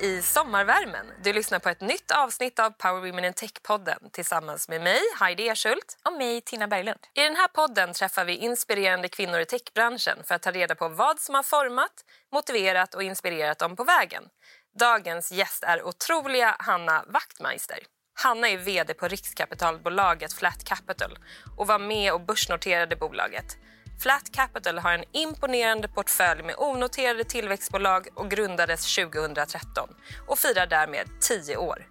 i sommarvärmen. Du lyssnar på ett nytt avsnitt av Power Women in Tech-podden tillsammans med mig, Heidi Ersult. Och mig, Tina Berglund. I den här podden träffar vi inspirerande kvinnor i techbranschen för att ta reda på vad som har format, motiverat och inspirerat dem på vägen. Dagens gäst är otroliga Hanna Wachtmeister. Hanna är vd på riskkapitalbolaget Flat Capital och var med och börsnoterade bolaget. Flat Capital har en imponerande portfölj med onoterade tillväxtbolag och grundades 2013 och firar därmed 10 år.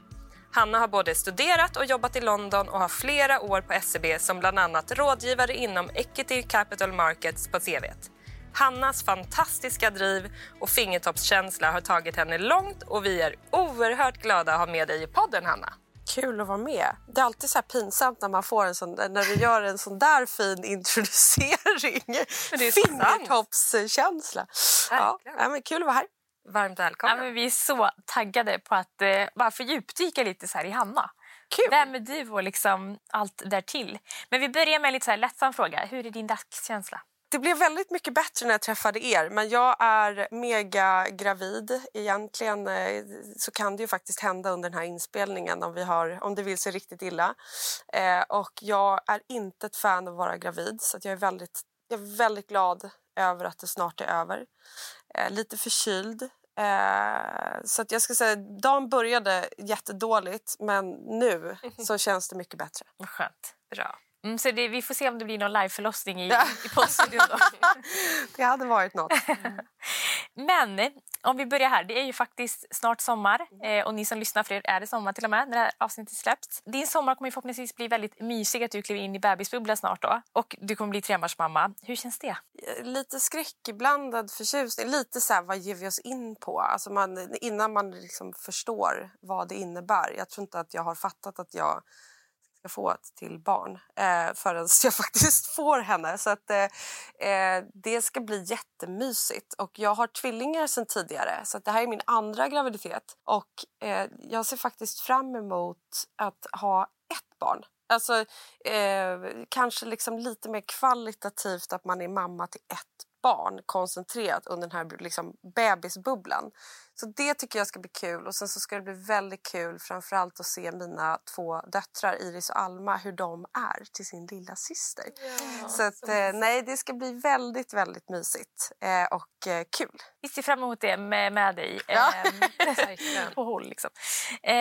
Hanna har både studerat och jobbat i London och har flera år på SEB som bland annat rådgivare inom Equity Capital Markets på CVt. Hannas fantastiska driv och fingertoppskänsla har tagit henne långt och vi är oerhört glada att ha med dig i podden, Hanna. Kul att vara med. Det är alltid så pinsamt när man får en sån, när du gör en sån där fin introducering. Fingertoppskänsla. Ja, ja, men kul att vara här. Varmt välkommen. Ja, men vi är så taggade på att eh, bara få djupdyka lite så här i Hanna. Kul. Vem är du och liksom allt därtill? Men vi börjar med en lite så här lättsam fråga. Hur är din dagskänsla? Det blev väldigt mycket bättre när jag träffade er, men jag är mega gravid. Egentligen eh, så kan det ju faktiskt hända under den här inspelningen om, vi har, om det vill sig riktigt illa. Eh, och jag är inte ett fan av att vara gravid, så jag, är väldigt, jag är väldigt glad över att det snart är över. Eh, lite förkyld. Eh, så att jag ska säga, dagen började jättedåligt, men nu så känns det mycket bättre. Skönt. Bra. Mm, så det, vi får se om det blir någon liveförlossning i, i poddstudion. det hade varit något. Men om vi börjar här. Det är ju faktiskt snart sommar. Eh, och ni som lyssnar, för er är det sommar till och med när det här avsnittet släpps. Din sommar kommer ju förhoppningsvis bli väldigt mysig. Att du kliver in i bebisbubblan snart då. Och du kommer bli trebarnsmamma. Hur känns det? lite skräckblandad förtjusning. Lite så här, vad ger vi oss in på? Alltså man, innan man liksom förstår vad det innebär. Jag tror inte att jag har fattat att jag ska få ett till barn eh, förrän jag faktiskt får henne. Så att, eh, eh, Det ska bli jättemysigt. Och jag har tvillingar sen tidigare, så det här är min andra graviditet. Och eh, Jag ser faktiskt fram emot att ha ett barn. Alltså, eh, kanske liksom lite mer kvalitativt att man är mamma till ett barn koncentrerat under den här liksom, bebisbubblan. Så det tycker jag ska bli kul. Och sen så ska det bli väldigt kul framförallt att se mina två döttrar Iris och Alma hur de är till sin lilla syster. Ja, så att, eh, nej, det ska bli väldigt, väldigt mysigt eh, och eh, kul. Vi ser fram emot det med, med dig. Ja. På håll liksom. Eh,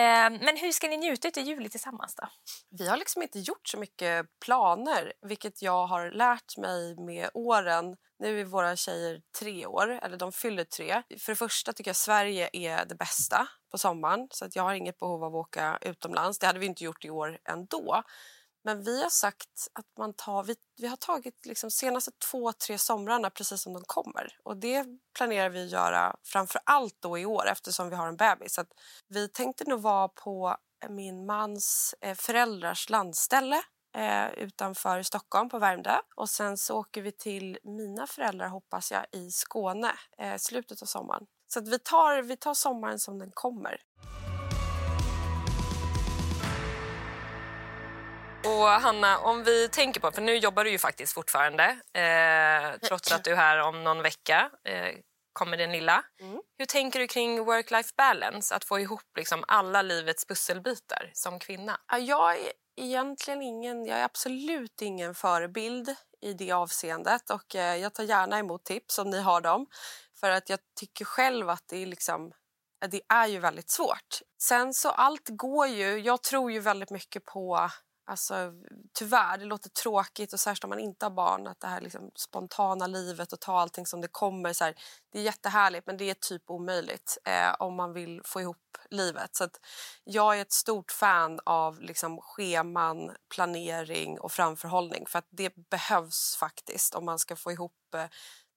men hur ska ni njuta av juli tillsammans då? Vi har liksom inte gjort så mycket planer, vilket jag har lärt mig med åren. Nu är våra tjejer tre år, eller de fyller tre. För det första tycker jag Sverige Sverige är det bästa på sommaren så att jag har inget behov av att åka utomlands. Det hade vi inte gjort i år ändå. Men vi har sagt att man tar, vi, vi har tagit liksom senaste två, tre somrarna precis som de kommer. Och det planerar vi att göra framför allt då i år eftersom vi har en bebis. Så att vi tänkte nog vara på min mans eh, föräldrars landställe eh, utanför Stockholm på Värmdö. Och sen så åker vi till mina föräldrar hoppas jag i Skåne eh, slutet av sommaren. Så att vi, tar, vi tar sommaren som den kommer. Och Hanna, om vi tänker på, för nu jobbar du ju faktiskt fortfarande eh, trots att du är här om någon vecka eh, kommer den lilla. Mm. Hur tänker du kring work-life balance, att få ihop liksom alla livets pusselbitar som kvinna? Ja, Jag är egentligen ingen, jag är absolut ingen förebild i det avseendet och eh, jag tar gärna emot tips om ni har dem. För att jag tycker själv att det är liksom det är ju väldigt svårt. Sen så allt går ju, jag tror ju väldigt mycket på Alltså, tyvärr, det låter tråkigt och särskilt om man inte har barn att det här liksom spontana livet och ta allting som det kommer. Så här, det är jättehärligt men det är typ omöjligt eh, om man vill få ihop livet. Så att jag är ett stort fan av liksom, scheman, planering och framförhållning för att det behövs faktiskt om man ska få ihop eh,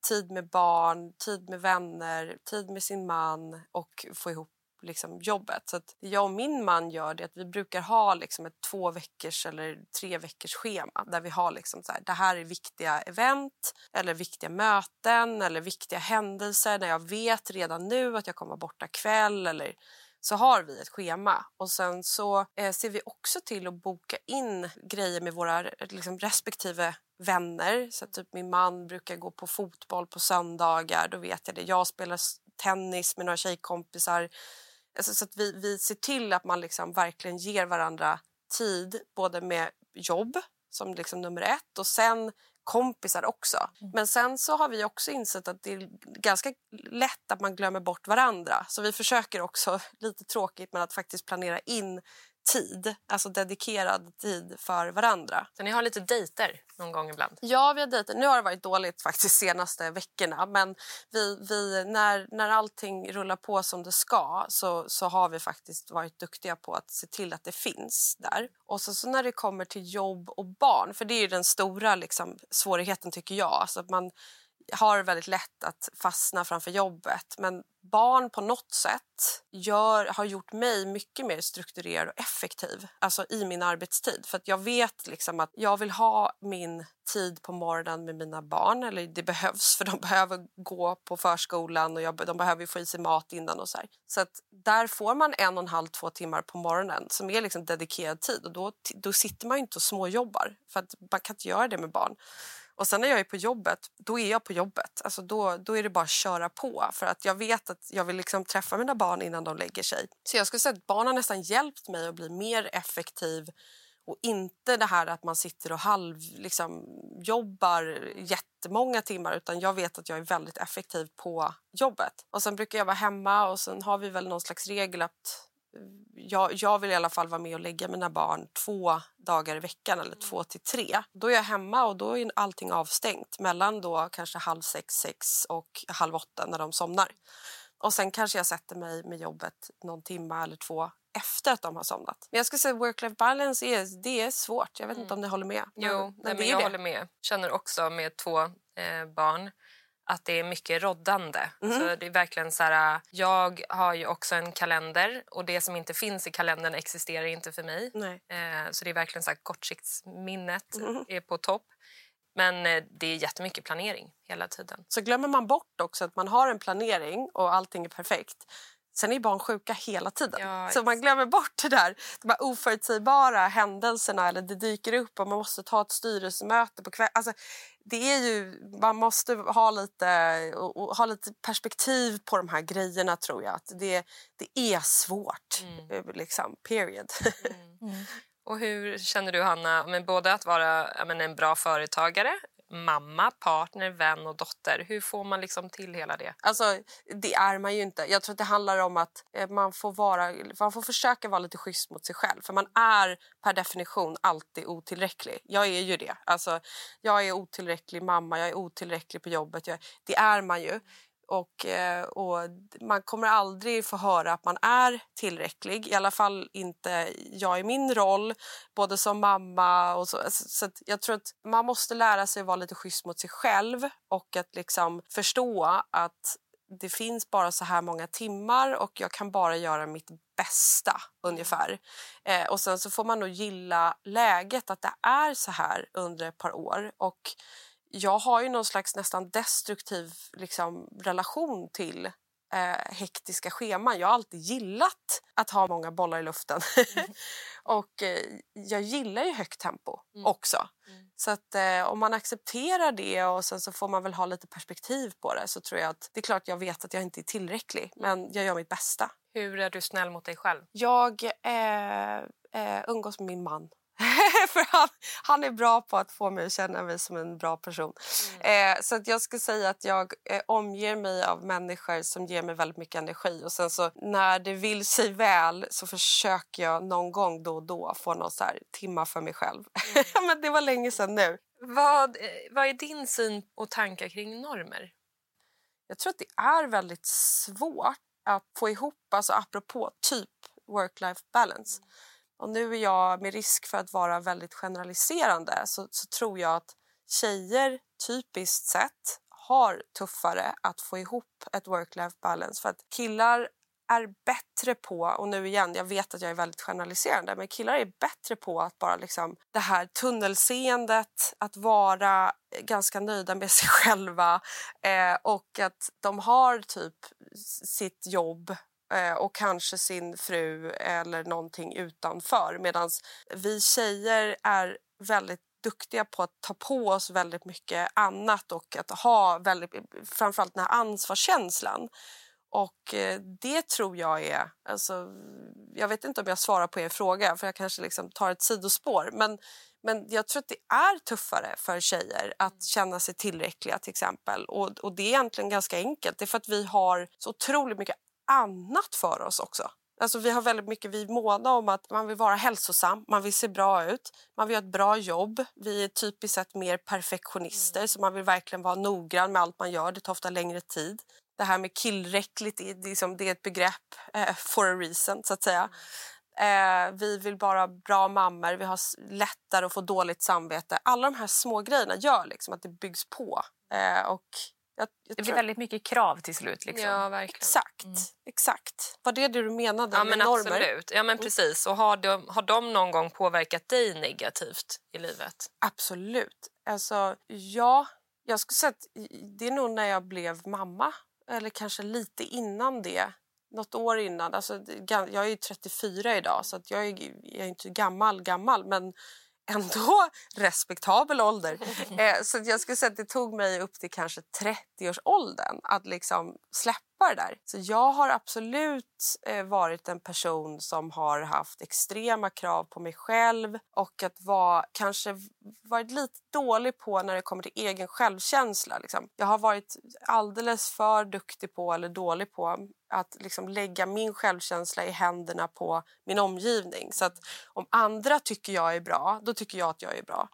tid med barn, tid med vänner, tid med sin man och få ihop liksom, jobbet. Så att jag och min man gör det att vi brukar ha liksom, ett två veckors eller tre veckors schema där vi har liksom, så här, det här är viktiga event eller viktiga möten eller viktiga händelser när jag vet redan nu att jag kommer vara borta kväll eller så har vi ett schema. Och Sen så eh, ser vi också till att boka in grejer med våra liksom, respektive vänner. Så typ Min man brukar gå på fotboll på söndagar. Då vet jag det. Jag spelar tennis med några tjejkompisar Alltså, så att vi, vi ser till att man liksom verkligen ger varandra tid både med jobb som liksom nummer ett och sen kompisar också. Mm. Men sen så har vi också insett att det är ganska lätt att man glömmer bort varandra. Så vi försöker också, lite tråkigt, men att faktiskt planera in tid, alltså dedikerad tid för varandra. Så ni har lite dejter någon gång ibland? Ja, vi har dejter. Nu har det varit dåligt faktiskt senaste veckorna men vi, vi, när, när allting rullar på som det ska så, så har vi faktiskt varit duktiga på att se till att det finns där. Och så, så när det kommer till jobb och barn, för det är den stora liksom, svårigheten tycker jag. Alltså att man har väldigt lätt att fastna framför jobbet. Men barn på något sätt gör, har gjort mig mycket mer strukturerad och effektiv alltså i min arbetstid. För att Jag vet liksom att jag vill ha min tid på morgonen med mina barn. Eller Det behövs, för de behöver gå på förskolan och jag, de behöver få i sig mat innan. och så här. Så att där får man en och en halv, två timmar på morgonen som är liksom dedikerad tid. Och Då, då sitter man inte och småjobbar, för att man kan inte göra det med barn. Och sen när jag är på jobbet, då är jag på jobbet. Alltså då, då är det bara att köra på. För att jag vet att jag vill liksom träffa mina barn innan de lägger sig. Så jag skulle säga att barn har nästan hjälpt mig att bli mer effektiv och inte det här att man sitter och halv, liksom, jobbar jättemånga timmar utan jag vet att jag är väldigt effektiv på jobbet. Och Sen brukar jag vara hemma och sen har vi väl någon slags regel att jag, jag, vill i alla fall vara med och lägga mina barn två dagar i veckan eller två till tre. Då är jag hemma och då är allting avstängt mellan då kanske halv sex, sex och halv åtta när de somnar. Och sen kanske jag sätter mig med jobbet någon timme eller två efter att de har somnat. Men jag skulle säga work-life balance är, det är svårt. Jag vet mm. inte om ni håller med. Jo, men, men, men jag det. håller med. Känner också med två eh, barn att det är mycket roddande. Mm. Så det är verkligen så här, jag har ju också en kalender och det som inte finns i kalendern existerar inte för mig. Eh, så det är verkligen så här, kortsiktsminnet mm. är på topp. Men eh, det är jättemycket planering hela tiden. Så glömmer man bort också att man har en planering och allting är perfekt Sen är barn sjuka hela tiden. Ja, så man glömmer bort det där, de här oförutsägbara händelserna eller det dyker upp och man måste ta ett styrelsemöte på kvällen. Alltså, det är ju, man måste ha lite, ha lite perspektiv på de här grejerna tror jag. Att det, det är svårt, mm. Eh, liksom, period. Mm. Mm. Och hur känner du Hanna, men både att vara men, en bra företagare mamma, partner, vän och dotter. Hur får man liksom till hela det? Alltså, det är man ju inte. Jag tror att det handlar om att eh, man får, vara, man får försöka vara lite schysst mot sig själv. För man är per definition alltid otillräcklig. Jag är ju det. Alltså, jag är otillräcklig mamma, jag är otillräcklig på jobbet. Jag, det är man ju. Och, eh, och, Man kommer aldrig få höra att man är tillräcklig. I alla fall inte jag i min roll, både som mamma och så. Alltså, så jag tror att man måste lära sig att vara lite schysst mot sig själv och att liksom förstå att det finns bara så här många timmar och jag kan bara göra mitt bästa ungefär. Eh, och sen så får man nog gilla läget att det är så här under ett par år. Och jag har ju någon slags nästan destruktiv liksom, relation till eh, hektiska scheman. Jag har alltid gillat att ha många bollar i luften. Mm. och eh, jag gillar ju högt tempo mm. också. Mm. Så att eh, om man accepterar det och sen så får man väl ha lite perspektiv på det så tror jag att det är klart jag vet att jag inte är tillräcklig men jag gör mitt bästa. Hur är du snäll mot dig själv? Jag eh, eh, umgås med min man. för han, han är bra på att få mig att känna mig som en bra person. Mm. Eh, så att jag skulle säga att jag eh, omger mig av människor som ger mig väldigt mycket energi. Och sen så när det vill sig väl så försöker jag någon gång då och då få någon så här timma för mig själv. Mm. Men det var länge sedan nu. Vad, eh, vad är din syn och tankar kring normer? Jag tror att det är väldigt svårt att få ihop, alltså apropå typ work-life balance. Mm och nu är jag, med risk för att vara väldigt generaliserande, så, så tror jag att tjejer typiskt sett har tuffare att få ihop ett work-life balance. För att killar är bättre på, och nu igen, jag vet att jag är väldigt generaliserande, men killar är bättre på att bara liksom det här tunnelseendet, att vara ganska nöjda med sig själva eh, och att de har typ sitt jobb och kanske sin fru eller någonting utanför. Medan vi tjejer är väldigt duktiga på att ta på oss väldigt mycket annat och att ha väldigt, framförallt den här ansvarskänslan. Och eh, det tror jag är... Alltså, jag vet inte om jag svarar på er fråga, för jag kanske liksom tar ett sidospår. Men, men jag tror att det är tuffare för tjejer att känna sig tillräckliga till exempel. Och, och det är egentligen ganska enkelt. Det är för att vi har så otroligt mycket annat för oss också. Alltså vi har väldigt mycket, vi är måna om att man vill vara hälsosam, man vill se bra ut, man vill ha ett bra jobb. Vi är typiskt sett mer perfektionister mm. så man vill verkligen vara noggrann med allt man gör. Det tar ofta längre tid. Det här med killräckligt liksom, det är ett begrepp eh, for a reason så att säga. Eh, vi vill vara bra mammor, vi har lättare att få dåligt samvete. Alla de här små grejerna gör liksom att det byggs på. Eh, och jag, jag det blir väldigt mycket krav till slut. Liksom. Ja, verkligen. Exakt. Mm. exakt. Var det det du menade ja, men normer? Absolut. Ja, men mm. precis. Och har, de, har de någon gång påverkat dig negativt i livet? Absolut. Alltså, ja, jag skulle säga att det är nog när jag blev mamma, eller kanske lite innan det. Något år innan. Alltså, jag är 34 idag, så att jag, är, jag är inte gammal gammal. Men ändå respektabel ålder. Eh, så jag skulle säga att det tog mig upp till kanske 30-årsåldern att liksom släppa det där. Så jag har absolut eh, varit en person som har haft extrema krav på mig själv och att vara, kanske varit lite dålig på när det kommer till egen självkänsla. Liksom. Jag har varit alldeles för duktig på eller dålig på att liksom lägga min självkänsla i händerna på min omgivning. Så att om andra tycker jag är bra, då tycker jag att jag är bra.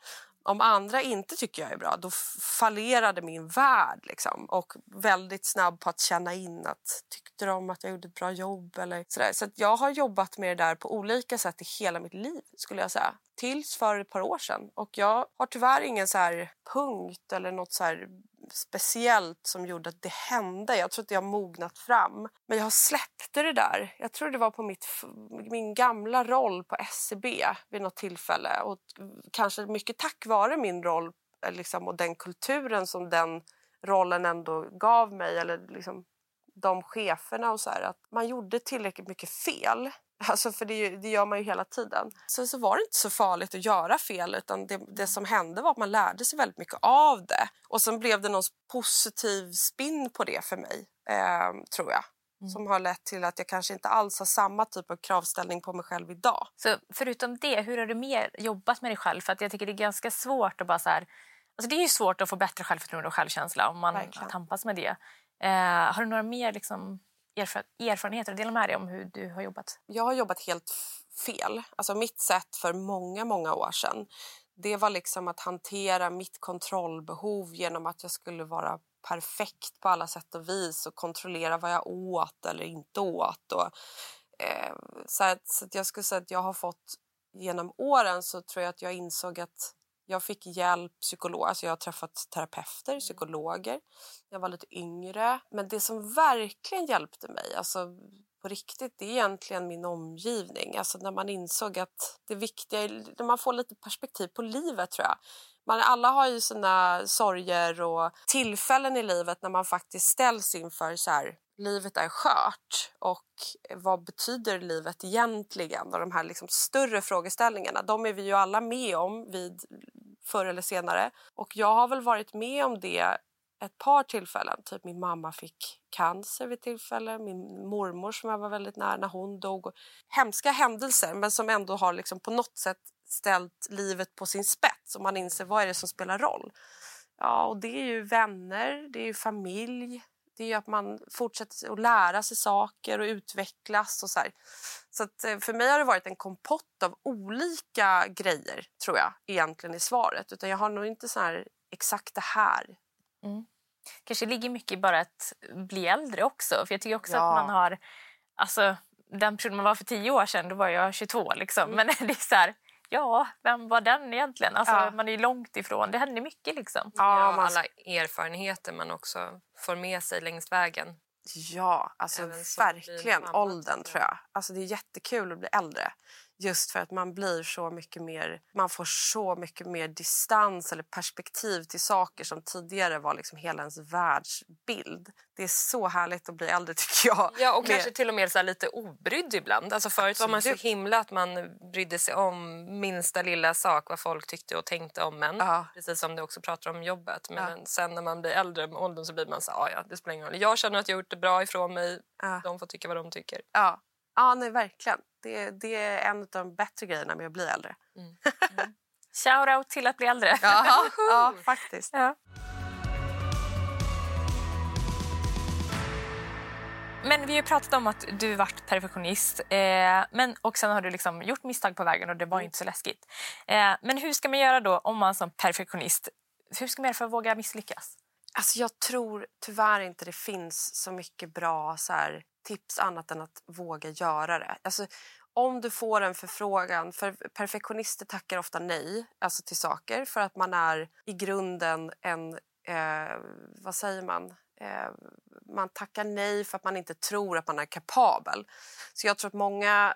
Om andra inte tycker jag är bra, då fallerade min värld. Liksom. Och väldigt snabb på att känna in att tyckte de att jag gjorde ett bra jobb eller sådär. Så jag har jobbat med det där på olika sätt i hela mitt liv skulle jag säga. Tills för ett par år sedan. Och jag har tyvärr ingen så punkt eller något så speciellt som gjorde att det hände. Jag tror att det har mognat fram. Men jag släppte det där. Jag tror det var på mitt, min gamla roll på SCB vid något tillfälle. Och kanske mycket tack vare min roll eh, liksom, och den kulturen som den rollen ändå gav mig. Eller liksom, de cheferna och så här, att man gjorde tillräckligt mycket fel Alltså för det, det, gör man ju hela tiden. Så, så var det inte så farligt att göra fel utan det, det, som hände var att man lärde sig väldigt mycket av det. Och sen blev det någon positiv spin på det för mig, eh, tror jag. Mm. Som har lett till att jag kanske inte alls har samma typ av kravställning på mig själv idag. Så förutom det, hur har du mer jobbat med dig själv? För att jag tycker det är ganska svårt att bara så här, Alltså det är ju svårt att få bättre självförtroende och självkänsla om man Verkligen. tampas med det. Eh, har du några mer liksom, erfarenheter att dela med dig om hur du har jobbat? Jag har jobbat helt fel. Alltså mitt sätt för många, många år sedan det var liksom att hantera mitt kontrollbehov genom att jag skulle vara perfekt på alla sätt och vis och kontrollera vad jag åt eller inte åt. Och, eh, så, att, så att jag skulle säga att jag har fått genom åren så tror jag att jag insåg att jag fick hjälp, psykolog, alltså jag har träffat terapeuter, mm. psykologer. Jag var lite yngre. Men det som verkligen hjälpte mig, alltså på riktigt, det är egentligen min omgivning. Alltså när man insåg att det viktiga är, när man får lite perspektiv på livet tror jag. Man, alla har ju sina sorger och tillfällen i livet när man faktiskt ställs inför så här, livet är skört och vad betyder livet egentligen? Och de här liksom större frågeställningarna, de är vi ju alla med om vid förr eller senare. Och jag har väl varit med om det ett par tillfällen. Typ min mamma fick cancer vid tillfälle, min mormor som jag var väldigt nära när hon dog. Hemska händelser men som ändå har liksom på något sätt ställt livet på sin spets och man inser vad är det som spelar roll. Ja, och det är ju vänner, det är ju familj, det är att man fortsätter att lära sig saker och utvecklas. och Så, så att eh, för mig har det varit en kompott av olika grejer, tror jag, egentligen i svaret. Utan jag har nog inte så här exakt det här. Mm. kanske ligger mycket i bara att bli äldre också. För jag tycker också ja. att man har... Alltså, den person man var för tio år sedan, då var jag 22. Liksom. Mm. Men det är så här, ja, vem var den egentligen? Alltså, ja. Man är långt ifrån. Det händer mycket. Liksom. Ja, ja alla erfarenheter man också får med sig längs vägen. Ja, alltså verkligen åldern tror jag. Alltså det är jättekul att bli äldre. Just för att man blir så mycket mer, man får så mycket mer distans eller perspektiv till saker som tidigare var liksom hela ens världsbild. Det är så härligt att bli äldre tycker jag. Ja, och Med- kanske till och med så lite obrydd ibland. Alltså förut var man så himla att man brydde sig om minsta lilla sak, vad folk tyckte och tänkte om en. Ja. Precis som du också pratar om jobbet. Men Ja. sen när man blir äldre med åldern så blir man så här, "Ah, ja, det spelar ingen roll. Jag känner att jag har gjort det bra ifrån mig. Ja. De får tycka vad de tycker. Ja, ja nej, verkligen. Det, det är en av de bättre grejerna med att bli äldre. Shoutout till att bli äldre. Ja, ja faktiskt. Ja. Men vi har ju pratat om att du varit perfektionist. Eh, men, och sen har du liksom gjort misstag på vägen och det var inte så läskigt. Eh, men hur ska man göra då om man som perfektionist... Hur ska man göra för att våga misslyckas? Alltså jag tror tyvärr inte det finns så mycket bra så här, tips annat än att våga göra det. Alltså, om du får en förfrågan, för perfektionister tackar ofta nej alltså till saker för att man är i grunden en, eh, vad säger man, eh, man tackar nej för att man inte tror att man är kapabel. Så jag tror att många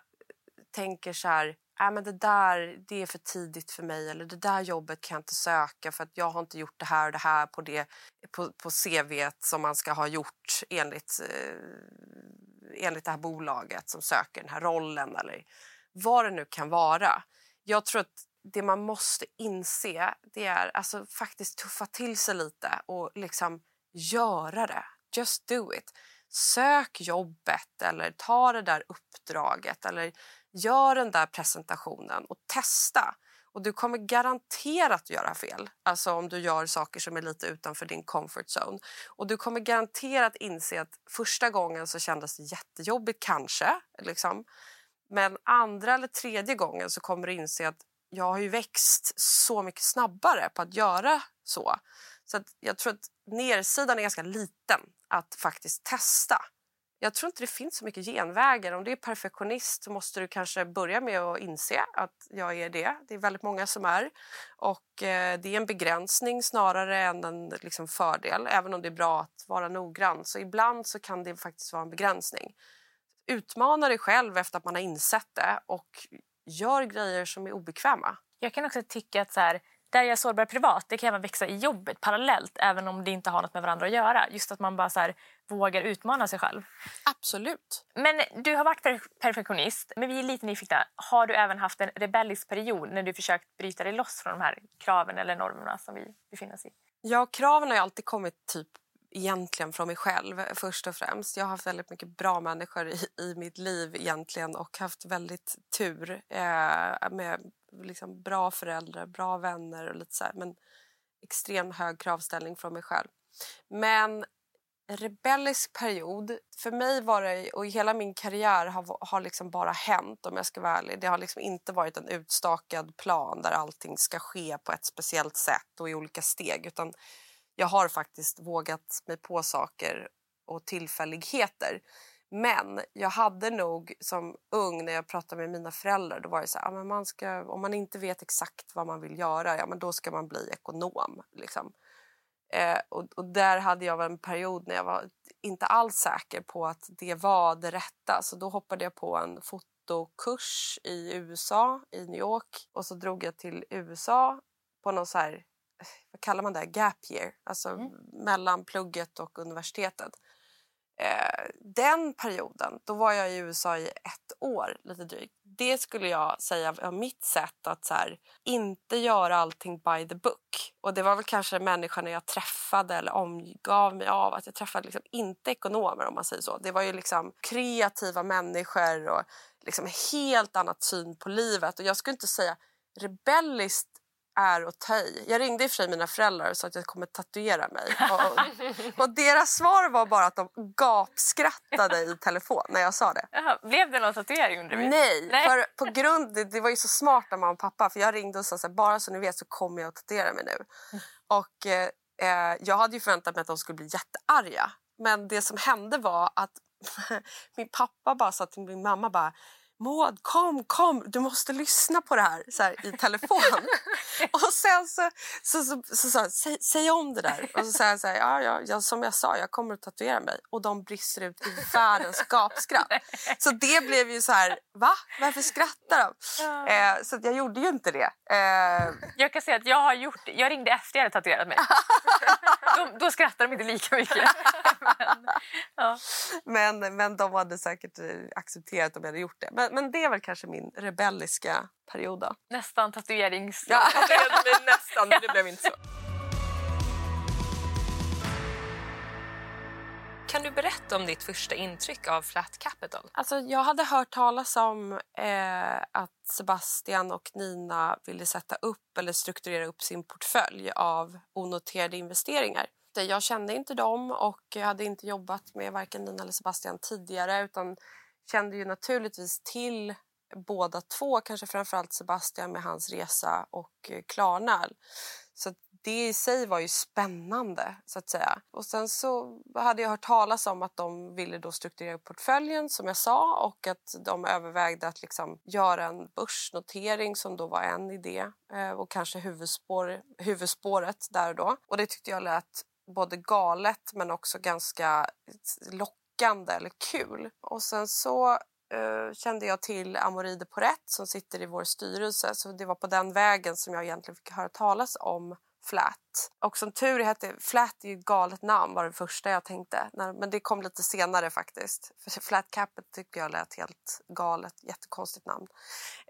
tänker så här, äh, men det där det är för tidigt för mig eller det där jobbet kan jag inte söka för att jag har inte gjort det här och det här på, det, på, på CV som man ska ha gjort enligt, eh, enligt det här bolaget som söker den här rollen eller vad det nu kan vara. Jag tror att det man måste inse det är alltså faktiskt tuffa till sig lite och liksom göra det. Just do it. Sök jobbet eller ta det där uppdraget eller gör den där presentationen och testa. Och du kommer garanterat göra fel. Alltså om du gör saker som är lite utanför din comfort zone. Och du kommer garanterat inse att första gången så kändes det jättejobbigt kanske. Liksom. Men andra eller tredje gången så kommer du inse att jag har ju växt så mycket snabbare på att göra så. Så att jag tror att nersidan är ganska liten att faktiskt testa. Jag tror inte det finns så mycket genvägar. Om du är perfektionist så måste du kanske börja med att inse att jag är det. Det är väldigt många som är. Och eh, det är en begränsning snarare än en liksom, fördel. Även om det är bra att vara noggrann så ibland så kan det faktiskt vara en begränsning. Utmana dig själv efter att man har insett det och gör grejer som är obekväma. Jag kan också tycka att så här, där jag är sårbar privat, det kan även växa i jobbet parallellt även om det inte har något med varandra att göra. Just att man bara så här, vågar utmana sig själv. Absolut. Men du har varit per- perfektionist, men vi är lite nyfikna. Har du även haft en rebellisk period när du försökt bryta dig loss från de här kraven eller normerna som vi befinner oss i? Ja, kraven har alltid kommit typ egentligen från mig själv först och främst. Jag har haft väldigt mycket bra människor i, i mitt liv egentligen och haft väldigt tur eh, med liksom bra föräldrar, bra vänner och lite så här, men extremt hög kravställning från mig själv. Men en rebellisk period, för mig var det, och hela min karriär har, har liksom bara hänt om jag ska vara ärlig. Det har liksom inte varit en utstakad plan där allting ska ske på ett speciellt sätt och i olika steg utan jag har faktiskt vågat mig på saker och tillfälligheter. Men jag hade nog som ung när jag pratade med mina föräldrar då var det så här, ja, men man ska, om man inte vet exakt vad man vill göra, ja men då ska man bli ekonom. Liksom. Eh, och, och där hade jag en period när jag var inte alls säker på att det var det rätta. Så då hoppade jag på en fotokurs i USA, i New York. Och så drog jag till USA på någon så här, vad kallar man det, gap year. Alltså mellan plugget och universitetet. Eh, den perioden, då var jag i USA i ett år lite drygt. Det skulle jag säga var mitt sätt att så här, inte göra allting by the book. Och det var väl kanske människorna jag träffade eller omgav mig av. Att jag träffade liksom inte ekonomer om man säger så. Det var ju liksom kreativa människor och liksom helt annat syn på livet. Och jag skulle inte säga rebelliskt är att ta i. Jag ringde i och mina föräldrar och sa att jag kommer tatuera mig. Och, och deras svar var bara att de gapskrattade i telefon när jag sa det. Jaha, blev det någon tatuering undrar vi? Nej, Nej. för på grund, det, det var ju så smart av mamma och pappa för jag ringde och sa så här, bara så ni vet så kommer jag att tatuera mig nu. Och eh, eh, jag hade ju förväntat mig att de skulle bli jättearga. Men det som hände var att min pappa bara sa till min mamma bara Maud, kom, kom, du måste lyssna på det här, så här i telefon. och sen så sa så, så, så, så, säg, säg om det där. Och så säger jag så här, ja, ja, ja, som jag sa, jag kommer att tatuera mig. Och de brister ut i världens gapskratt. Så det blev ju så här, va? Varför skrattar de? Ja. Eh, så jag gjorde ju inte det. Eh, Jag kan säga att jag har gjort Jag ringde efter jag hade tatuerat mig. då, då skrattar de inte lika mycket. Men, ja. men, men de hade säkert eh, accepterat om jag hade gjort det. Men, men det är väl kanske min rebelliska period då. Nästan tatuerings... Ja. Nästan, men det blev inte så. Kan du berätta om ditt första intryck av Flat Capital? Alltså, jag hade hört talas om eh, att Sebastian och Nina ville sätta upp eller strukturera upp sin portfölj av onoterade investeringar. Jag kände inte dem och jag hade inte jobbat med varken Nina eller Sebastian tidigare utan kände ju naturligtvis till båda två, kanske framförallt Sebastian med hans resa och eh, Klarna. Så att det i sig var ju spännande så att säga. Och sen så hade jag hört talas om att de ville då strukturera upp portföljen som jag sa och att de övervägde att liksom göra en börsnotering som då var en idé eh, och kanske huvudspår, huvudspåret där och då. Och det tyckte jag lät både galet men också ganska lockande eller kul. Och sen så eh, kände jag till Amoride de som sitter i vår styrelse så det var på den vägen som jag egentligen fick höra talas om Flat. Och som tur hette Flat är ju ett galet namn var det första jag tänkte. Men det kom lite senare faktiskt. För Flat Capet tycker jag lät helt galet. Jättekonstigt namn.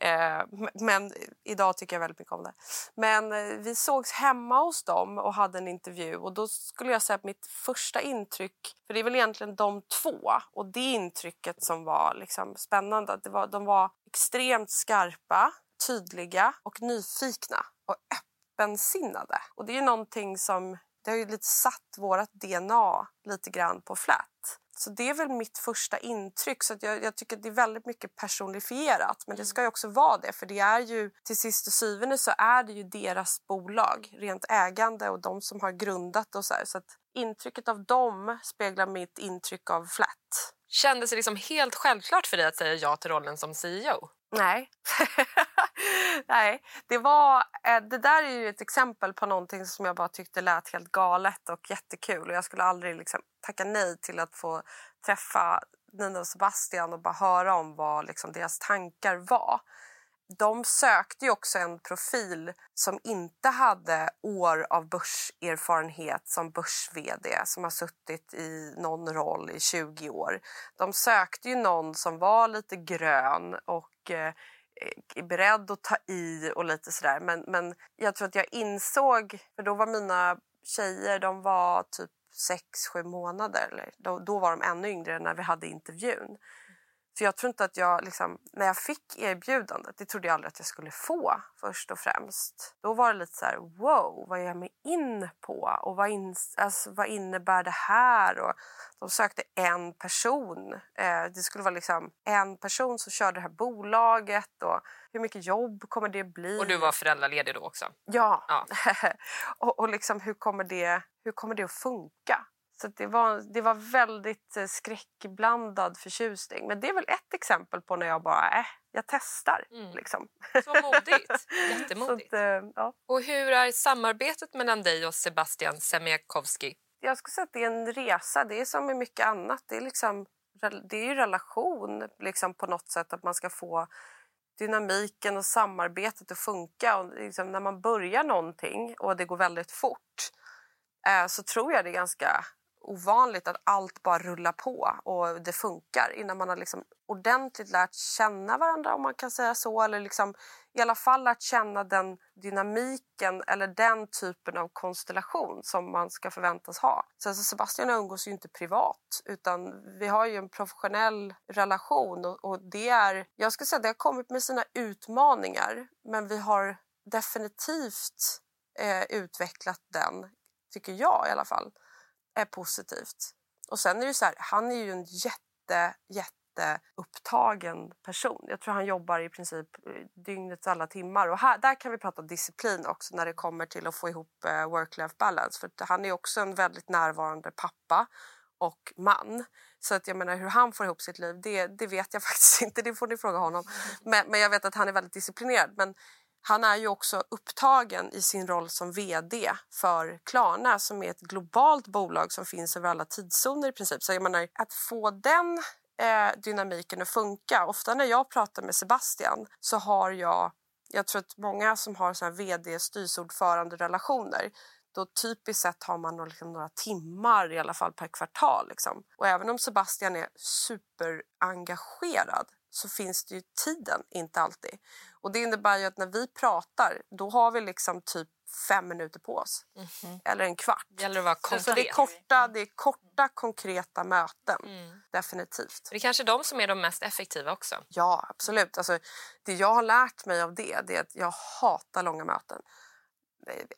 Eh, men idag tycker jag väldigt mycket om det. Men eh, vi sågs hemma hos dem och hade en intervju. Och då skulle jag säga att mitt första intryck, för det är väl egentligen de två och det intrycket som var liksom spännande. Det var, de var extremt skarpa, tydliga och nyfikna och öppensinnade. Och det är ju någonting som det har ju lite satt vårt DNA lite grann på flat. Så det är väl mitt första intryck. Så jag, jag tycker det är väldigt mycket personifierat. Men det ska ju också vara det. För det är ju till sist och syvende så är det ju deras bolag. Rent ägande och de som har grundat och så här. Så intrycket av dem speglar mitt intryck av flat. Kändes det liksom helt självklart för dig att säga ja till rollen som CEO? Nej. Nej, det var... Eh, det där är ju ett exempel på någonting som jag bara tyckte lät helt galet och jättekul. Och jag skulle aldrig liksom tacka nej till att få träffa Nina och Sebastian och bara höra om vad liksom deras tankar var. De sökte ju också en profil som inte hade år av börserfarenhet som börs som har suttit i någon roll i 20 år. De sökte ju någon som var lite grön och eh, är beredd att ta i och lite sådär. Men, men jag tror att jag insåg, för då var mina tjejer, de var typ sex sju månader. Eller, då, då var de ännu yngre när vi hade intervjun. Så jag tror inte att jag, liksom, när jag fick erbjudandet, det trodde jag aldrig att jag skulle få först och främst. Då var det lite så här, wow, vad ger jag mig in på? Och vad, in, alltså, vad innebär det här? Och de sökte en person. Eh, det skulle vara liksom en person som körde det här bolaget. Och hur mycket jobb kommer det bli? Och du var föräldraledig då också? Ja. Ja. och och liksom, hur, kommer det, hur kommer det att funka? Så det, var, det var väldigt eh, skräckblandad förtjusning. Men det är väl ett exempel på när jag bara, äh, jag testar. Mm. Liksom. Så modigt. Jättemodigt. att, eh, ja. Och hur är samarbetet mellan dig och Sebastian Semiakowski? Jag skulle säga att det är en resa. Det är som med mycket annat. Det är, liksom, det är ju relation liksom, på något sätt. Att man ska få dynamiken och samarbetet att funka. Och liksom, när man börjar någonting och det går väldigt fort eh, så tror jag det är ganska ovanligt att allt bara rullar på och det funkar innan man har liksom ordentligt lärt känna varandra om man kan säga så. Eller liksom, i alla fall lärt känna den dynamiken eller den typen av konstellation som man ska förväntas ha. Så alltså Sebastian umgås ju inte privat utan vi har ju en professionell relation och, och det är, jag skulle säga det har kommit med sina utmaningar men vi har definitivt eh, utvecklat den, tycker jag i alla fall, är positivt. Och sen är det så här, han är ju en jätte, jätte upptagen person. Jag tror han jobbar i princip eh, dygnets alla timmar. Och här, där kan vi prata disciplin också när det kommer till att få ihop eh, work-life balance. För han är också en väldigt närvarande pappa och man. Så att jag menar hur han får ihop sitt liv, det, det vet jag faktiskt inte. Det får ni fråga honom. Men, men jag vet att han är väldigt disciplinerad. Men han är ju också upptagen i sin roll som vd för Klarna som är ett globalt bolag som finns över alla tidszoner i princip. Så jag menar, att få den eh, dynamiken att funka. Ofta när jag pratar med Sebastian så har jag, jag tror att många som har så här vd styrelseordförande relationer då typiskt sett har man liksom några timmar i alla fall per kvartal. Liksom. Och även om Sebastian är superengagerad så finns det ju tiden inte alltid. Och det innebär ju att när vi pratar då har vi liksom typ fem minuter på oss. Mm. Eller en kvart. Det gäller att vara konkret. Så det är korta, det är korta konkreta möten. Mm. Definitivt. Det är kanske de som är de mest effektiva också. Ja, absolut. Alltså, det jag har lärt mig av det, det är att jag hatar långa möten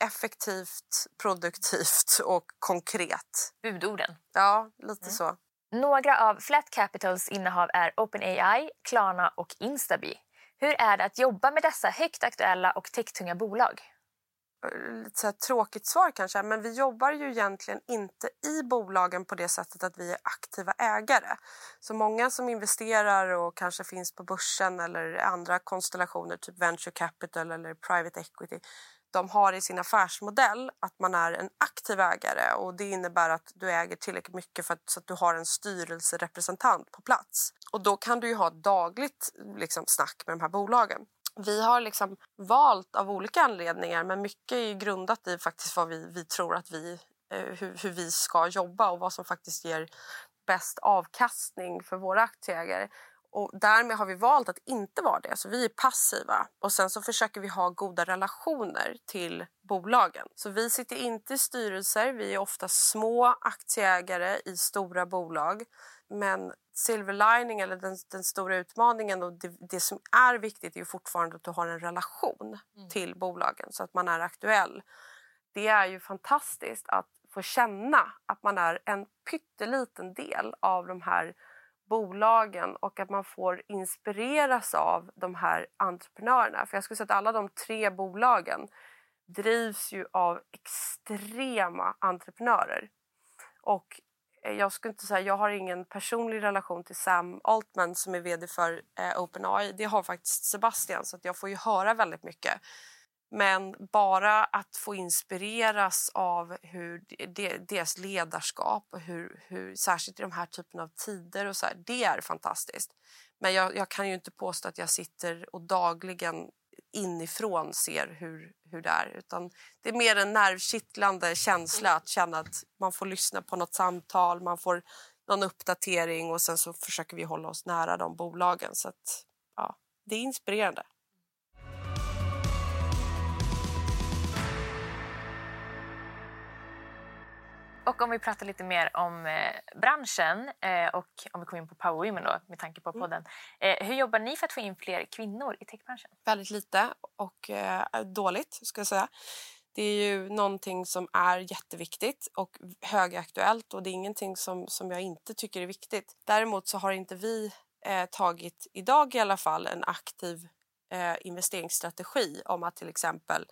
effektivt, produktivt och konkret. Budorden. Ja, lite mm. så. Några av Flat Capitals innehav är OpenAI, Klarna och Instabi. Hur är det att jobba med dessa högt aktuella och techtunga bolag? Eh, lite så tråkigt svar kanske, men vi jobbar ju egentligen inte i bolagen på det sättet att vi är aktiva ägare. Så många som investerar och kanske finns på börsen eller andra konstellationer, typ venture capital eller private equity, de har i sin affärsmodell att man är en aktiv ägare och det innebär att du äger tillräckligt mycket för att, så att du har en styrelserepresentant på plats. Och då kan du ju ha ett dagligt liksom, snack med de här bolagen. Vi har liksom valt av olika anledningar, men mycket är grundat i faktiskt vad vi, vi tror att vi, eh, hur, hur vi ska jobba och vad som faktiskt ger bäst avkastning för våra aktieägare. Och därmed har vi valt att inte vara det. Så vi är passiva och sen så försöker vi ha goda relationer till bolagen. Så vi sitter inte i styrelser. Vi är ofta små aktieägare i stora bolag. Men silver lining, eller den, den stora utmaningen och det, det, som är viktigt är fortfarande att du har en relation mm. till bolagen så att man är aktuell. Det är ju fantastiskt att få känna att man är en pytteliten del av de här bolagen och att man får inspireras av de här entreprenörerna. För jag skulle säga att alla de tre bolagen drivs ju av extrema entreprenörer. Och eh, jag skulle inte säga, jag har ingen personlig relation till Sam Altman som är vd för eh, OpenAI. Det har faktiskt Sebastian så att jag får ju höra väldigt mycket. Men bara att få inspireras av hur deras ledarskap och hur, hur, särskilt i de här typen av tider och så här, det är fantastiskt. Men jag, jag, kan ju inte påstå att jag sitter och dagligen inifrån ser hur, hur det är. Utan det är mer en nervkittlande känsla att känna att man får lyssna på något samtal, man får någon uppdatering och sen så försöker vi hålla oss nära de bolagen. Så att, ja, det är inspirerande. Och om vi pratar lite mer om eh, branschen eh, och om vi kommer in på Power Women då, med tanke på mm. podden. Eh, hur jobbar ni för att få in fler kvinnor i techbranschen? Väldigt lite och eh, dåligt ska jag säga. Det är ju någonting som är jätteviktigt och högaktuellt och det är ingenting som, som jag inte tycker är viktigt. Däremot så har inte vi eh, tagit, idag i alla fall, en aktiv eh, investeringsstrategi om att till exempel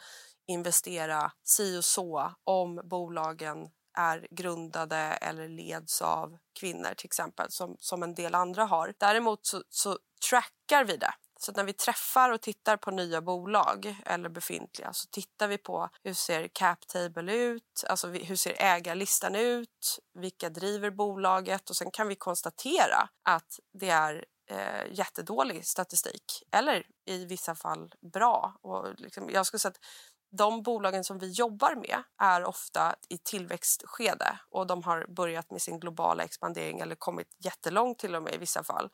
investera si och så om bolagen är grundade eller leds av kvinnor till exempel som, som en del andra har. Däremot så, så trackar vi det. Så när vi träffar och tittar på nya bolag eller befintliga så tittar vi på hur ser cap table ut, alltså hur ser ägarlistan ut, vilka driver bolaget och sen kan vi konstatera att det är eh, jättedålig statistik eller i vissa fall bra. Och liksom, jag skulle säga att de bolagen som vi jobbar med är ofta i tillväxtskede och de har börjat med sin globala expandering eller kommit jättelångt till och med i vissa fall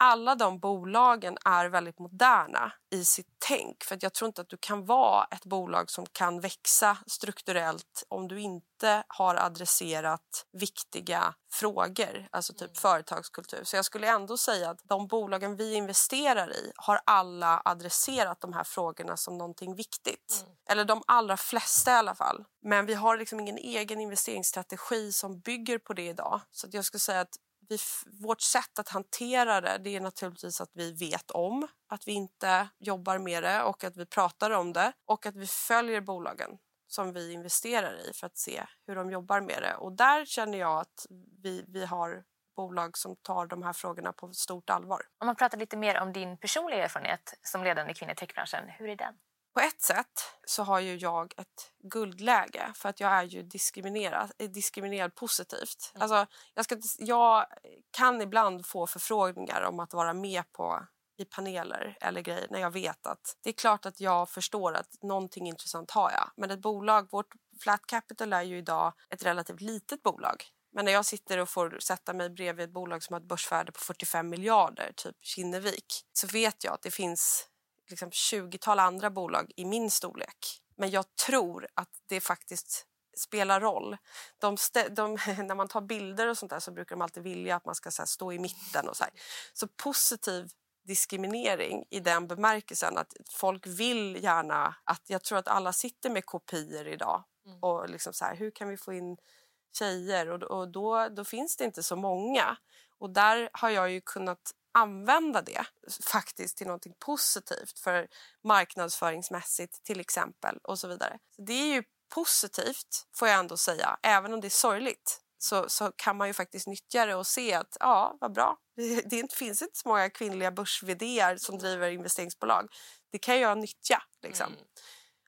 alla de bolagen är väldigt moderna i sitt tänk. För Jag tror inte att du kan vara ett bolag som kan växa strukturellt om du inte har adresserat viktiga frågor, alltså typ mm. företagskultur. Så jag skulle ändå säga att de bolagen vi investerar i har alla adresserat de här frågorna som någonting viktigt. Mm. Eller de allra flesta i alla fall. Men vi har liksom ingen egen investeringsstrategi som bygger på det idag. Så jag skulle säga att vi, vårt sätt att hantera det, det är naturligtvis att vi vet om att vi inte jobbar med det och att vi pratar om det och att vi följer bolagen. som vi investerar i för att se hur de jobbar med det. Och där känner jag att vi, vi har bolag som tar de här frågorna på stort allvar. Om man pratar lite mer om din personliga erfarenhet som ledande kvinna i techbranschen, hur är den? På ett sätt så har ju jag ett guldläge för att jag är ju diskriminerad, diskriminerad positivt. Mm. Alltså, jag, ska, jag kan ibland få förfrågningar om att vara med på i paneler eller grejer när jag vet att det är klart att jag förstår att någonting intressant har jag. Men ett bolag, vårt Flat Capital är ju idag ett relativt litet bolag. Men när jag sitter och får sätta mig bredvid ett bolag som har ett börsvärde på 45 miljarder, typ Kinnevik, så vet jag att det finns liksom 20-tal andra bolag i min storlek. Men jag tror att det faktiskt spelar roll. De de, när man tar bilder och sånt där så brukar de alltid vilja att man ska här, stå i mitten. och Så, här. så positiv diskriminering i den bemärkelsen att folk vill gärna att jag tror att alla sitter med kopior idag mm. och liksom så här, hur kan vi få in tjejer och, och då, då finns det inte så många och där har jag ju kunnat använda det faktiskt till något positivt för marknadsföringsmässigt till exempel och så vidare. Så det är ju positivt får jag ändå säga, även om det är sorgligt så, så kan man ju faktiskt nyttja det och se att ja, vad bra. Det finns inte så många kvinnliga börs som driver investeringsbolag. Det kan jag nyttja. Liksom. Mm.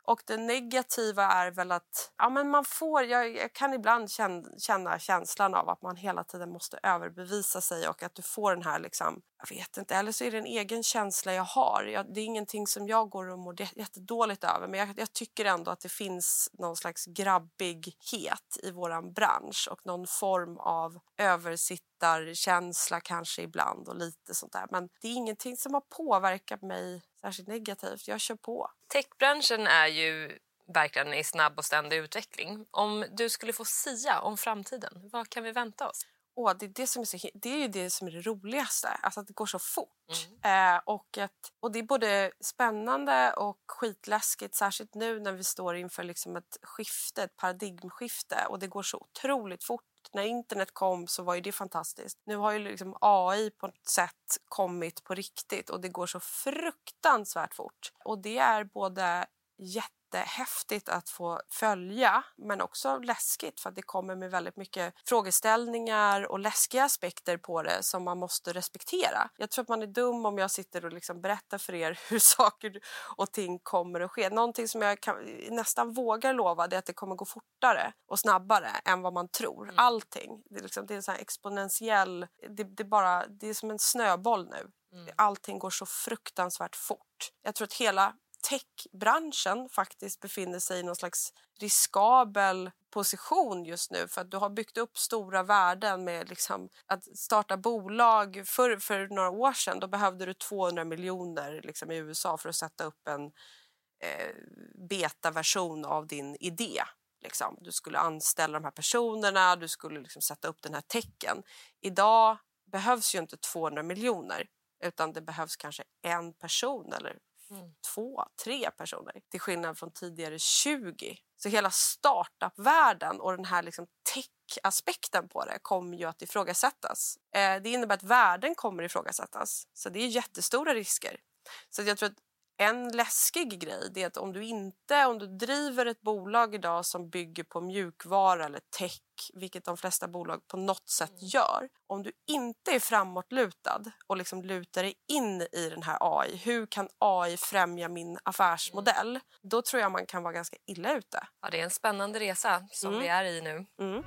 Och det negativa är väl att ja, men man får, jag, jag, kan ibland känna, känna känslan av att man hela tiden måste överbevisa sig och att du får den här, liksom, jag vet inte, eller så är det en egen känsla jag har. Jag, det är ingenting som jag går och mår jättedåligt över men jag, jag, tycker ändå att det finns någon slags grabbighet i våran bransch och någon form av översittarkänsla kanske ibland och lite sånt där. Men det är ingenting som har påverkat mig särskilt negativt. Jag kör på. Techbranschen är ju verkligen i snabb och ständig utveckling. Om du skulle få sia om framtiden, vad kan vi vänta oss? Åh, det, är det, som är så, det är ju det som är det roligaste, alltså att det går så fort. Mm. Eh, och, ett, och Det är både spännande och skitläskigt, särskilt nu när vi står inför liksom ett skifte, ett paradigmskifte och det går så otroligt fort när internet kom så var ju det fantastiskt. Nu har ju liksom AI på ett sätt kommit på riktigt och det går så fruktansvärt fort. Och det är både jätte jättehäftigt att få följa men också läskigt för att det kommer med väldigt mycket frågeställningar och läskiga aspekter på det som man måste respektera. Jag tror att man är dum om jag sitter och liksom berättar för er hur saker och ting kommer att ske. Någonting som jag kan, nästan vågar lova är att det kommer gå fortare och snabbare än vad man tror. Mm. Allting. Det är, liksom, det är en exponentiell... Det, det, bara, det är som en snöboll nu. Mm. Allting går så fruktansvärt fort. Jag tror att hela techbranschen faktiskt befinner sig i någon slags riskabel position just nu för att du har byggt upp stora värden med liksom att starta bolag. För, för några år sedan då behövde du 200 miljoner liksom i USA för att sätta upp en eh, betaversion av din idé. Liksom. Du skulle anställa de här personerna, du skulle liksom sätta upp den här tecken. Idag behövs ju inte 200 miljoner utan det behövs kanske en person eller Mm. två, tre personer till skillnad från tidigare 20. Så hela startup-världen och den här liksom tech-aspekten på det kommer ju att ifrågasättas. Eh, det innebär att värden kommer ifrågasättas. Så det är jättestora risker. Så jag tror att en läskig grej är att om du inte om du driver ett bolag idag som bygger på mjukvara eller tech, vilket de flesta bolag på något sätt mm. gör. Om du inte är framåtlutad och liksom lutar dig in i den här AI, hur kan AI främja min affärsmodell? Mm. Då tror jag man kan vara ganska illa ute. Ja, det är en spännande resa som mm. vi är i nu. Mm.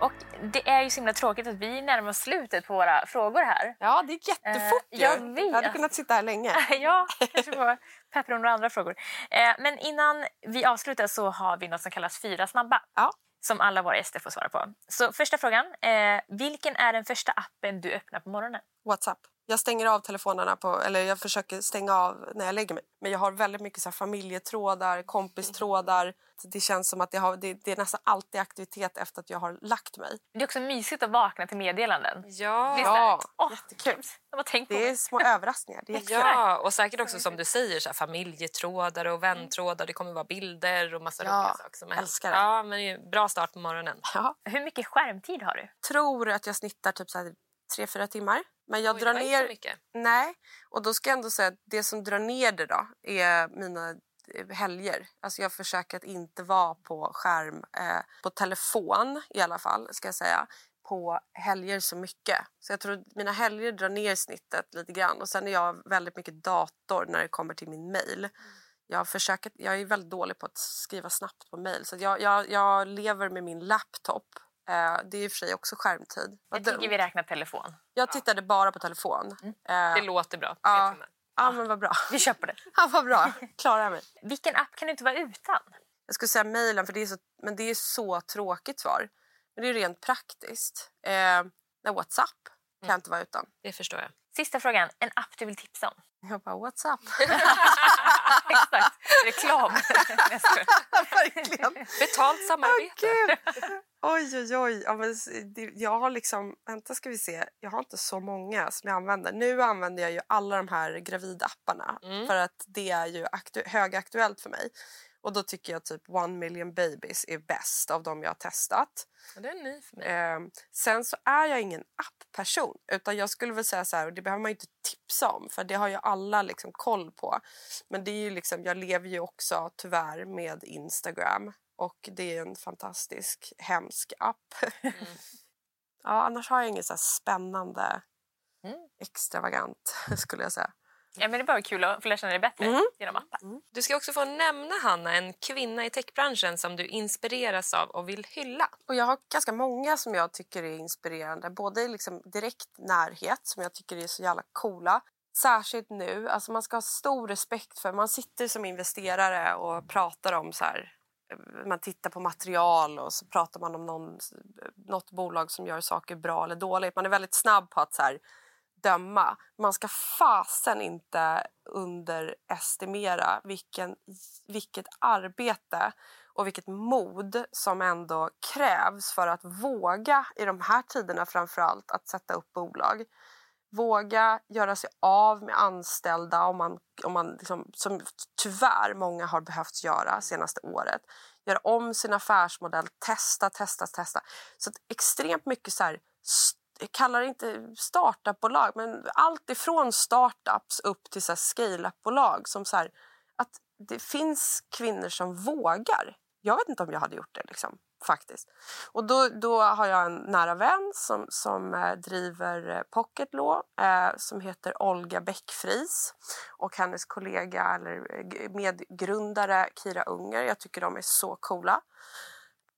Och det är ju så himla tråkigt att vi närmar oss slutet på våra frågor här. Ja, det är jättefort uh, jag vet. Jag hade kunnat sitta här länge. ja, kanske få peppra några andra frågor. Uh, men innan vi avslutar så har vi något som kallas Fyra snabba. Ja. Som alla våra gäster får svara på. Så första frågan. Uh, vilken är den första appen du öppnar på morgonen? Whatsapp. Jag stänger av telefonerna, på, eller jag försöker stänga av när jag lägger mig. Men jag har väldigt mycket så familjetrådar, kompistrådar. Det känns som att det, har, det, det, är nästan alltid aktivitet efter att jag har lagt mig. Det är också mysigt att vakna till meddelanden. Ja, Visst ja oh, jättekul. tänkt det är små överraskningar. Det är ja, och säkert också som du säger så här, familjetrådar och väntrådar. Det kommer vara bilder och massa ja, roliga saker. Som älskar det. Ja, men det är bra start på morgonen. Ja. Hur mycket skärmtid har du? tror att jag snittar typ så här tre, fyra timmar Men jag Oj, drar ner... Nej, och då ska jag ändå säga att det som drar ner det då är mina eh, helger. Alltså jag försöker att inte vara på skärm, eh, på telefon i alla fall, ska jag säga, på helger så mycket. Så jag tror att mina helger drar ner snittet lite grann. Och sen är jag väldigt mycket dator när det kommer till min mail. Jag, försöker, jag är väldigt dålig på att skriva snabbt på mail. Så jag, jag, jag lever med min laptop. Eh, det är i och för sig också skärmtid. Jag tycker vi räknar telefon. Jag tittade bara på telefon. Eh, Det låter bra. Ja. Ja, men vad bra. Vi på det. Ja, vad bra. Klarar jag mig. Vilken app kan du inte vara utan? Jag skulle säga mejlen, för det är så, men det är så tråkigt svar. Men det är rent praktiskt. Eh, Whatsapp kan jag inte vara utan. Det förstår jag. Sista frågan. En app du vill tipsa om? Jag bara, Whatsapp? Exakt. Reklam. Verkligen. Betalt samarbete. Gud. Oj, oj, oj. Ja, men jag har liksom... Vänta ska vi se. Jag har inte så många som jag använder. Nu använder jag ju alla de här gravidapparna Mm. för att det är ju aktu- högaktuellt för mig. Och då tycker jag typ One Million Babies är bäst av de jag har testat. Det är ny för mig. Eh, sen så är jag ingen app-person. Utan jag skulle väl säga så här, och det behöver man inte tipsa om för det har ju alla liksom koll på. Men det är ju liksom, jag lever ju också tyvärr med Instagram och det är en fantastisk, hemsk app. ja, annars har jag inget så spännande, Mm. extravagant skulle jag säga. Ja, men det är bara kul att få lära känna dig bättre Mm. genom appar. Du ska också få nämna, Hanna, en kvinna i techbranschen som du inspireras av och vill hylla. Och jag har ganska många som jag tycker är inspirerande. Både i liksom direkt närhet som jag tycker är så jävla coola. Särskilt nu. Alltså man ska ha stor respekt för... Man sitter som investerare och pratar om så här... Man tittar på material och så pratar man om någon, något bolag som gör saker bra eller dåligt. Man är väldigt snabb på att så här, döma. Man ska fasen inte underestimera vilken, vilket arbete och vilket mod som ändå krävs för att våga, i de här tiderna framför allt, att sätta upp bolag. Våga göra sig av med anställda, om man, om man liksom, som tyvärr många har behövt göra senaste året. Göra om sin affärsmodell, testa, testa, testa. Så att extremt mycket så här, kallar det inte startupbolag, men allt ifrån startups upp till scale-up-bolag. Som så här, att det finns kvinnor som vågar. Jag vet inte om jag hade gjort det. Liksom, faktiskt. Och då, då har jag en nära vän som, som eh, driver eh, Pocket Pocketlaw eh, som heter Olga Bäckfris och hennes kollega eller eh, medgrundare Kira Unger. Jag tycker de är så coola.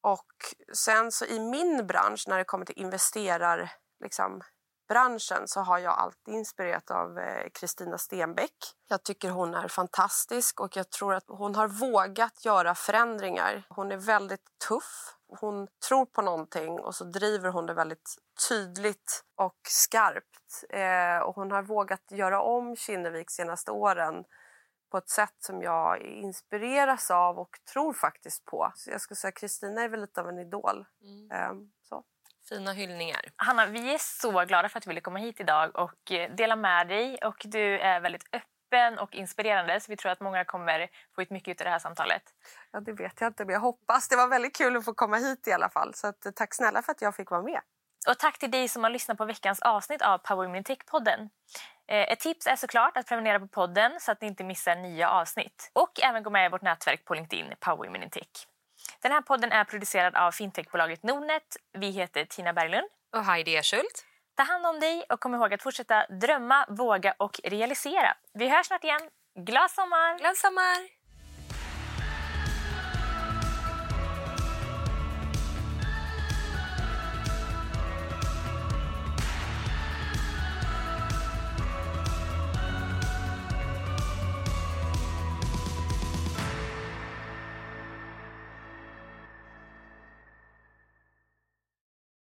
Och sen så i min bransch när det kommer till investerar liksom, branschen så har jag alltid inspirerat av eh, Kristina Stenbeck. Jag tycker hon är fantastisk och jag tror att hon har vågat göra förändringar. Hon är väldigt tuff. Hon tror på någonting och så driver hon det väldigt tydligt och skarpt. Eh, och hon har vågat göra om Kinnevik senaste åren på ett sätt som jag inspireras av och tror faktiskt på. Så jag skulle säga Kristina är väl lite av en idol. Eh, så. Fina hyllningar. Hanna, vi är så glada för att du ville komma hit idag och eh, dela med dig. Och du är väldigt öppen och inspirerande så vi tror att många kommer få ut mycket av det här samtalet. Ja, det vet jag inte, men jag hoppas. Det var väldigt kul att få komma hit i alla fall. Så att, eh, tack snälla för att jag fick vara med. Och tack till dig som har lyssnat på veckans avsnitt av Power Women Tech-podden. Eh, Ett tips är såklart att prenumerera på podden så att ni inte missar nya avsnitt. Och även gå med i vårt nätverk på LinkedIn, Power Women in Tech. Den här podden är producerad av fintechbolaget Nordnet. Vi heter Tina Berglund. Och Heidi Eschult. Ta hand om dig och kom ihåg att fortsätta drömma, våga och realisera. Vi hörs snart igen. Glad sommar! Glad sommar!